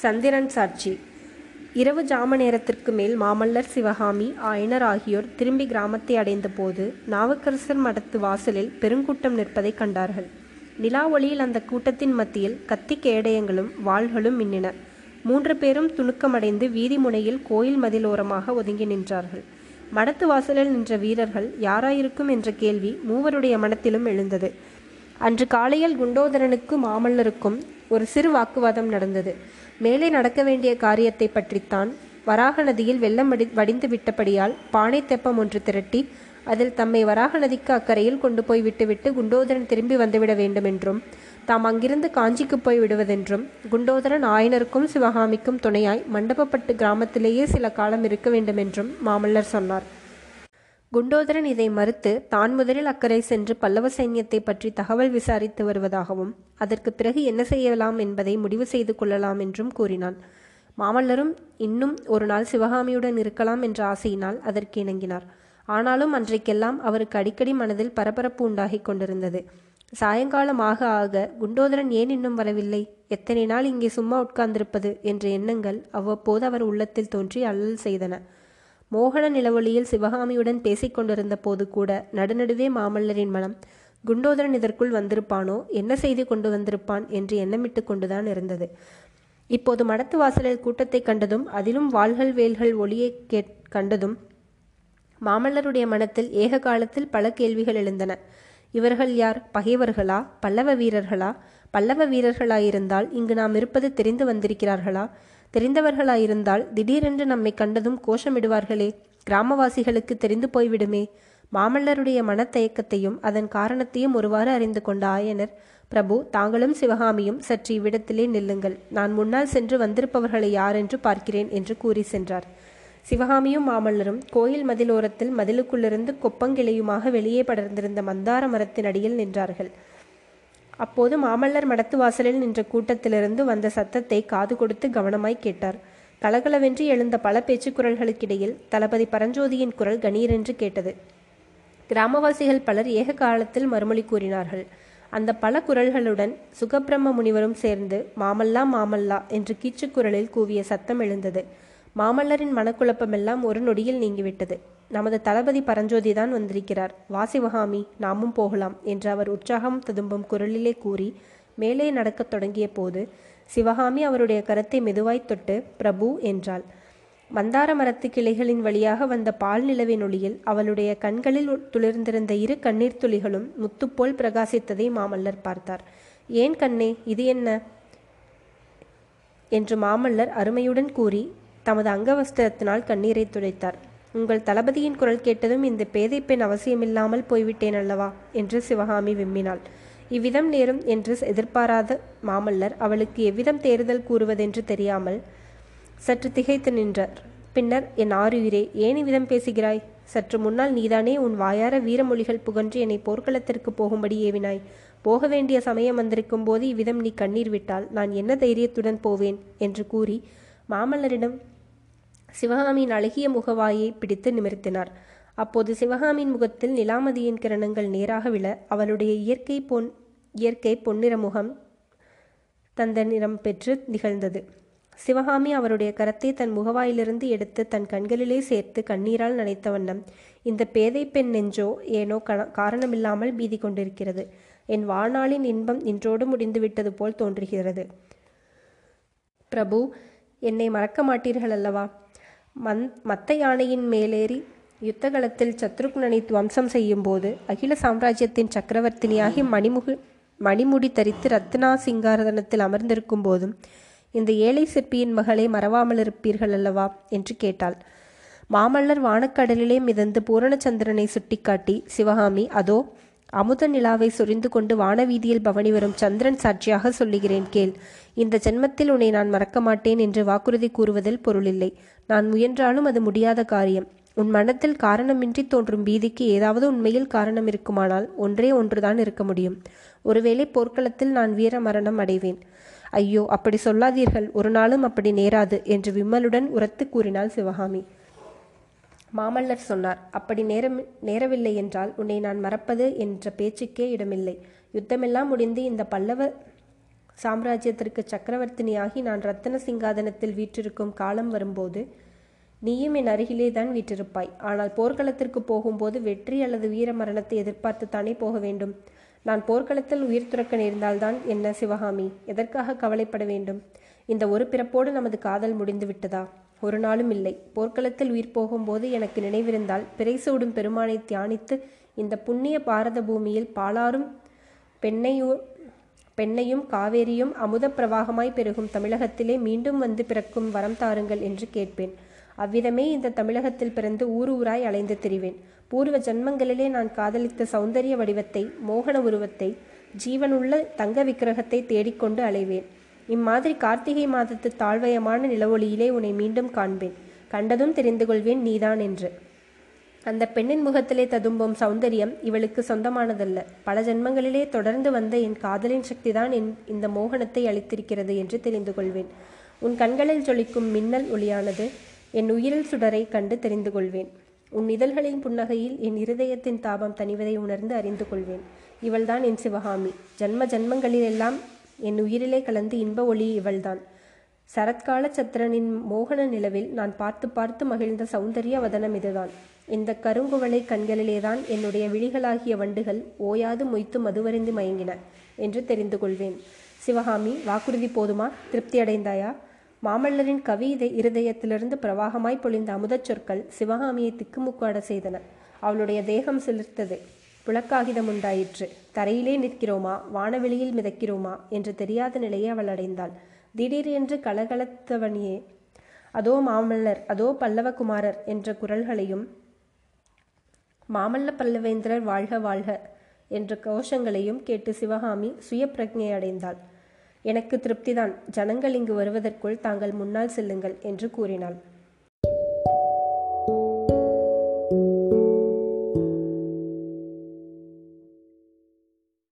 சந்திரன் சாட்சி. இரவு ஜாம நேரத்திற்கு மேல் மாமல்லர் சிவகாமி ஆயனர் ஆகியோர் திரும்பி கிராமத்தை அடைந்தபோது நாவுக்கரசர் மடத்து வாசலில் பெருங்கூட்டம் நிற்பதைக் கண்டார்கள். நிலா ஒளியில் அந்த கூட்டத்தின் மத்தியில் கத்தி கேடயங்களும் வாள்களும் மின்னின. மூன்று பேரும் துணுக்கமடைந்து வீதி முனையில் கோயில் மதிலோரமாக ஒதுங்கி நின்றார்கள். மடத்து வாசலில் நின்ற வீரர்கள் யாராயிருக்கும்? என்ற கேள்வி மூவருடைய மனத்திலும் எழுந்தது. அன்று காலையில் குண்டோதரனுக்கு மாமல்லருக்கும் ஒரு சிறு வாக்குவாதம் நடந்தது. மேலே நடக்க வேண்டிய காரியத்தை பற்றித்தான் வராக நதியில் வெள்ளம் வடி வடிந்து விட்டபடியால் பானை தெப்பம் ஒன்று திரட்டி அதில் தம்மை வராக நதிக்கு அக்கறையில் கொண்டு போய் விட்டுவிட்டு குண்டோதரன் திரும்பி வந்துவிட வேண்டுமென்றும் தாம் அங்கிருந்து காஞ்சிக்கு போய் விடுவதென்றும் குண்டோதரன் ஆயனருக்கும் சிவகாமிக்கும் துணையாய் மண்டபப்பட்டு கிராமத்திலேயே சில காலம் இருக்க வேண்டுமென்றும் மாமல்லர் சொன்னார். குண்டோதரன் இதை மறுத்து தான் முதலில் அக்கறை சென்று பல்லவ சைன்யத்தை பற்றி தகவல் விசாரித்து வருவதாகவும் அதற்கு பிறகு என்ன செய்யலாம் என்பதை முடிவு செய்து கொள்ளலாம் என்றும் கூறினான். மாமல்லரும் இன்னும் ஒரு நாள் சிவகாமியுடன் இருக்கலாம் என்ற ஆசையினால் அதற்கு இணங்கினார். ஆனாலும் அன்றைக்கெல்லாம் அவருக்கு அடிக்கடி மனதில் பரபரப்பு உண்டாகிக் கொண்டிருந்தது. சாயங்காலம் ஆக ஆக குண்டோதரன் ஏன் இன்னும் வரவில்லை? எத்தனை நாள் இங்கே சும்மா உட்கார்ந்திருப்பது? என்ற எண்ணங்கள் அவ்வப்போது அவர் உள்ளத்தில் தோன்றி அல்லல் செய்தன. மோகன நிலவொளியில் சிவகாமியுடன் பேசிக் கொண்டிருந்த போது கூட நடுநடுவே மாமல்லரின் மனம் குண்டோதரன் இதற்குள் வந்திருப்பானோ? என்ன செய்து கொண்டு வந்திருப்பான்? என்று எண்ணமிட்டு கொண்டுதான் இருந்தது. இப்போது மடத்து வாசலில் கூட்டத்தை கண்டதும் அதிலும் வாள்கள் வேல்கள் ஒளியை கேட் கண்டதும் மாமல்லருடைய மனத்தில் ஏக காலத்தில் பல கேள்விகள் எழுந்தன. இவர்கள் யார்? பகைவர்களா? பல்லவ வீரர்களா? பல்லவ வீரர்களாயிருந்தால் இங்கு நாம் இருப்பது தெரிந்து வந்திருக்கிறார்களா? தெரிந்தவர்களாயிருந்தால் திடீரென்று நம்மை கண்டதும் கோஷமிடுவார்களே. கிராமவாசிகளுக்கு தெரிந்து போய்விடுமே. மாமல்லருடைய மனத்தயக்கத்தையும் அதன் காரணத்தையும் ஒருவாறு அறிந்து கொண்ட ஆயனர் பிரபு தாங்களும் சிவகாமியும் சற்று இவ்விடத்திலே நில்லுங்கள். நான் முன்னால் சென்று வந்திருப்பவர்களை யாரென்று பார்க்கிறேன் என்று கூறி சென்றார். சிவகாமியும் மாமல்லரும் கோயில் மதிலோரத்தில் மதிலுக்குள்ளிருந்து கொப்பங்கிளையுமாக வெளியே படர்ந்திருந்த மந்தார மரத்தின் அடியில் நின்றார்கள். அப்போது மாமல்லர் மடத்து வாசலில் நின்ற கூட்டத்திலிருந்து வந்த சத்தத்தை காது கொடுத்து கவனமாய் கேட்டார். கலகலவென்று எழுந்த பல பேச்சுக்குரல்களுக்கிடையில் தளபதி பரஞ்சோதியின் குரல் கணீரென்று கேட்டது. கிராமவாசிகள் பலர் ஏக காலத்தில் மறுமொழி கூறினார்கள். அந்த பல குரல்களுடன் சுகப்பிரம்ம முனிவரும் சேர்ந்து மாமல்லா மாமல்லா என்று கீச்சுக்குரலில் கூவிய சத்தம் எழுந்தது. மாமல்லரின் மனக்குழப்பமெல்லாம் ஒரு நொடியில் நீங்கிவிட்டது. நமது தளபதி பரஞ்சோதி தான் வந்திருக்கிறார். வாசிவகாமி நாமும் போகலாம் என்று அவர் உற்சாகம் ததும்பும் குரலிலே கூறி மேலே நடக்கத் தொடங்கிய போது சிவகாமி அவருடைய கரத்தை மெதுவாய் தொட்டு பிரபு என்றாள். மந்தார மரத்து கிளைகளின் வழியாக வந்த பால் நிலவின் ஒளியில் அவளுடைய கண்களில் துளிர்ந்திருந்த இரு கண்ணீர் துளிகளும் முத்துப்போல் பிரகாசித்ததை மாமல்லர் பார்த்தார். ஏன் கண்ணே இது என்ன என்று மாமல்லர் அருமையுடன் கூறி தமது அங்கவஸ்திரத்தினால் கண்ணீரை துடைத்தார். உங்கள் தளபதியின் குரல் கேட்டதும் இந்த பேதை பெண் அவசியமில்லாமல் போய்விட்டேன் அல்லவா? என்று சிவகாமி விம்மினாள். இவ்விதம் நேரும் என்று எதிர்பாராத மாமல்லர் அவளுக்கு எவ்விதம் தேறுதல் கூறுவதென்று தெரியாமல் சற்று திகைத்து நின்றார். பின்னர் என் ஆறுயிரே ஏன் இவ்விதம் பேசுகிறாய்? சற்று முன்னால் நீதானே உன் வாயார வீரமொழிகள் புகன்று என்னை போர்க்களத்திற்கு போகும்படி ஏவினாய். போக வேண்டிய சமயம் வந்திருக்கும் போது இவ்விதம் நீ கண்ணீர் விட்டால் நான் என்ன தைரியத்துடன் போவேன்? என்று கூறி மாமல்லரிடம் சிவகாமியின் அழகிய முகவாயை பிடித்து நிமிர்த்தினார். அப்போது சிவகாமியின் முகத்தில் நிலாமதியின் கிரணங்கள் நேராக விழ அவளுடைய இயற்கை பொன் இயற்கை பொன்னிற முகம் தந்த நிறம் பெற்று நிகழ்ந்தது. சிவகாமி அவருடைய கரத்தை தன் முகவாயிலிருந்து எடுத்து தன் கண்களிலே சேர்த்து கண்ணீரால் நனைத்த வண்ணம் இந்த பேதை பெண் நெஞ்சோ ஏனோ கண காரணமில்லாமல் பீதி கொண்டிருக்கிறது. என் வாழ்நாளின் இன்பம் இன்றோடு முடிந்துவிட்டது போல் தோன்றுகிறது. பிரபு என்னை மறக்க மாட்டீர்கள் அல்லவா மந் மத்த யானையின் மேலேறி யுத்தகலத்தில் சத்ருக்னனை துவம்சம் செய்யும்போது அகில சாம்ராஜ்யத்தின் சக்கரவர்த்தினியாகி மணிமுகு மணிமுடி தரித்து ரத்னா சிங்காரதனத்தில் அமர்ந்திருக்கும் போதும் இந்த ஏழை சிற்பியின் மகளை மறவாமல் இருப்பீர்கள் அல்லவா? என்று கேட்டாள். மாமல்லர் வானக்கடலிலே மிதந்து பூரணச்சந்திரனை சுட்டிக்காட்டி சிவகாமி அதோ அமுத நிலாவை சொரிந்து கொண்டு வானவீதியில் பவனி வரும் சந்திரன் சாட்சியாக சொல்லுகிறேன் கேள். இந்த ஜென்மத்தில் உன்னை நான் மறக்க மாட்டேன் என்று வாக்குறுதி கூறுவதில் பொருளில்லை. நான் முயன்றாலும் அது முடியாத காரியம். உன் மனத்தில் காரணமின்றி தோன்றும் பீதிக்கு ஏதாவது உண்மையில் காரணம் இருக்குமானால் ஒன்றே ஒன்றுதான் இருக்க முடியும். ஒருவேளை போர்க்களத்தில் நான் வீர மரணம் அடைவேன். ஐயோ அப்படி சொல்லாதீர்கள். ஒரு நாளும் அப்படி நேராது என்று விம்மலுடன் உரத்து கூறினாள் சிவகாமி. மாமல்லர் சொன்னார் அப்படி நேரம் நேரவில்லை என்றால் உன்னை நான் மறப்பது என்ற பேச்சுக்கே இடமில்லை. யுத்தமெல்லாம் முடிந்து இந்த பல்லவ சாம்ராஜ்யத்திற்கு சக்கரவர்த்தினியாகி நான் ரத்தன சிங்காதனத்தில் வீற்றிருக்கும் காலம் வரும்போது நீயும் என் அருகிலே தான் வீற்றிருப்பாய். ஆனால் போர்க்களத்திற்கு போகும்போது வெற்றி அல்லது வீர மரணத்தை எதிர்பார்த்து தானே போக வேண்டும். நான் போர்க்களத்தில் உயிர் துறக்க நேர்ந்தால்தான் என்ன சிவகாமி? எதற்காக கவலைப்பட வேண்டும்? இந்த ஒரு பிறப்போடு நமது காதல் முடிந்து விட்டதா ஒரு நாளும் இல்லை. போர்க்களத்தில் உயிர் போகும்போது எனக்கு நினைவிருந்தால் பிறை சூடும் பெருமானை தியானித்து இந்த புண்ணிய பாரத பூமியில் பாலாரும் பெண்ணையூ பெண்ணையும் காவேரியும் அமுத பிரவாகமாய் பெருகும் தமிழகத்திலே மீண்டும் வந்து பிறக்கும் வரம் தாருங்கள் என்று கேட்பேன். அவ்விதமே இந்த தமிழகத்தில் பிறந்து ஊர் ஊராய் அலைந்து திரிவேன். பூர்வ ஜன்மங்களிலே நான் காதலித்த சௌந்தரிய வடிவத்தை மோகன உருவத்தை ஜீவனுள்ள தங்க விக்கிரகத்தை தேடிக்கொண்டு அலைவேன். இம்மாதிரி கார்த்திகை மாதத்து தாழ்வயமான நிலவொளியிலே உன்னை மீண்டும் காண்பேன். கண்டதும் தெரிந்து கொள்வேன் நீதான் என்று. அந்த பெண்ணின் முகத்திலே ததும்பும் சௌந்தரியம் இவளுக்கு சொந்தமானதல்ல. பல ஜென்மங்களிலே தொடர்ந்து வந்த என் காதலின் சக்திதான் என் இந்த மோகனத்தை அளித்திருக்கிறது என்று தெரிந்து கொள்வேன் உன் கண்களில் ஜொலிக்கும் மின்னல் ஒளியானது என் உயிரில் சுடரை கண்டு தெரிந்து கொள்வேன் உன் இதழ்களின் புன்னகையில் என் இருதயத்தின் தாபம் தணிவதை உணர்ந்து அறிந்து கொள்வேன் இவள்தான் என் சிவகாமி. ஜன்ம ஜன்மங்களிலெல்லாம் என் உயிரிலே கலந்து இன்ப ஒளி இவள்தான். சரத்கால சத்திரனின் மோகன நிலவில் நான் பார்த்து பார்த்து மகிழ்ந்த சௌந்தரிய வதனம் இதுதான். இந்த கருங்குவளை கண்களிலேதான் என்னுடைய விழிகளாகிய வண்டுகள் ஓயாது மொய்த்து மதுவரைந்து மயங்கின என்று தெரிந்து கொள்வேன். சிவகாமி வாக்குறுதி போதுமா? திருப்தி அடைந்தாயா? மாமல்லரின் கவி இதை இருதயத்திலிருந்து பிரவாகமாய் பொழிந்த அமுதச் சொற்கள் சிவகாமியை திக்குமுக்காட செய்தன. அவளுடைய தேகம் சிலிர்த்தது. புலக்காகிதம் உண்டாயிற்று தரையிலே நிற்கிறோமா? வானவெளியில் மிதக்கிறோமா? என்று தெரியாத நிலையை அவள் அடைந்தாள். திடீரென்று கலகலத்தவனியே அதோ மாமல்லர் அதோ பல்லவகுமாரர் என்ற குரல்களையும் மாமல்ல பல்லவேந்திரர் வாழ்க வாழ்க என்ற கோஷங்களையும் கேட்டு சிவகாமி சுய அடைந்தாள். எனக்கு திருப்திதான். ஜனங்கள் இங்கு வருவதற்குள் தாங்கள் முன்னால் செல்லுங்கள் என்று கூறினாள்.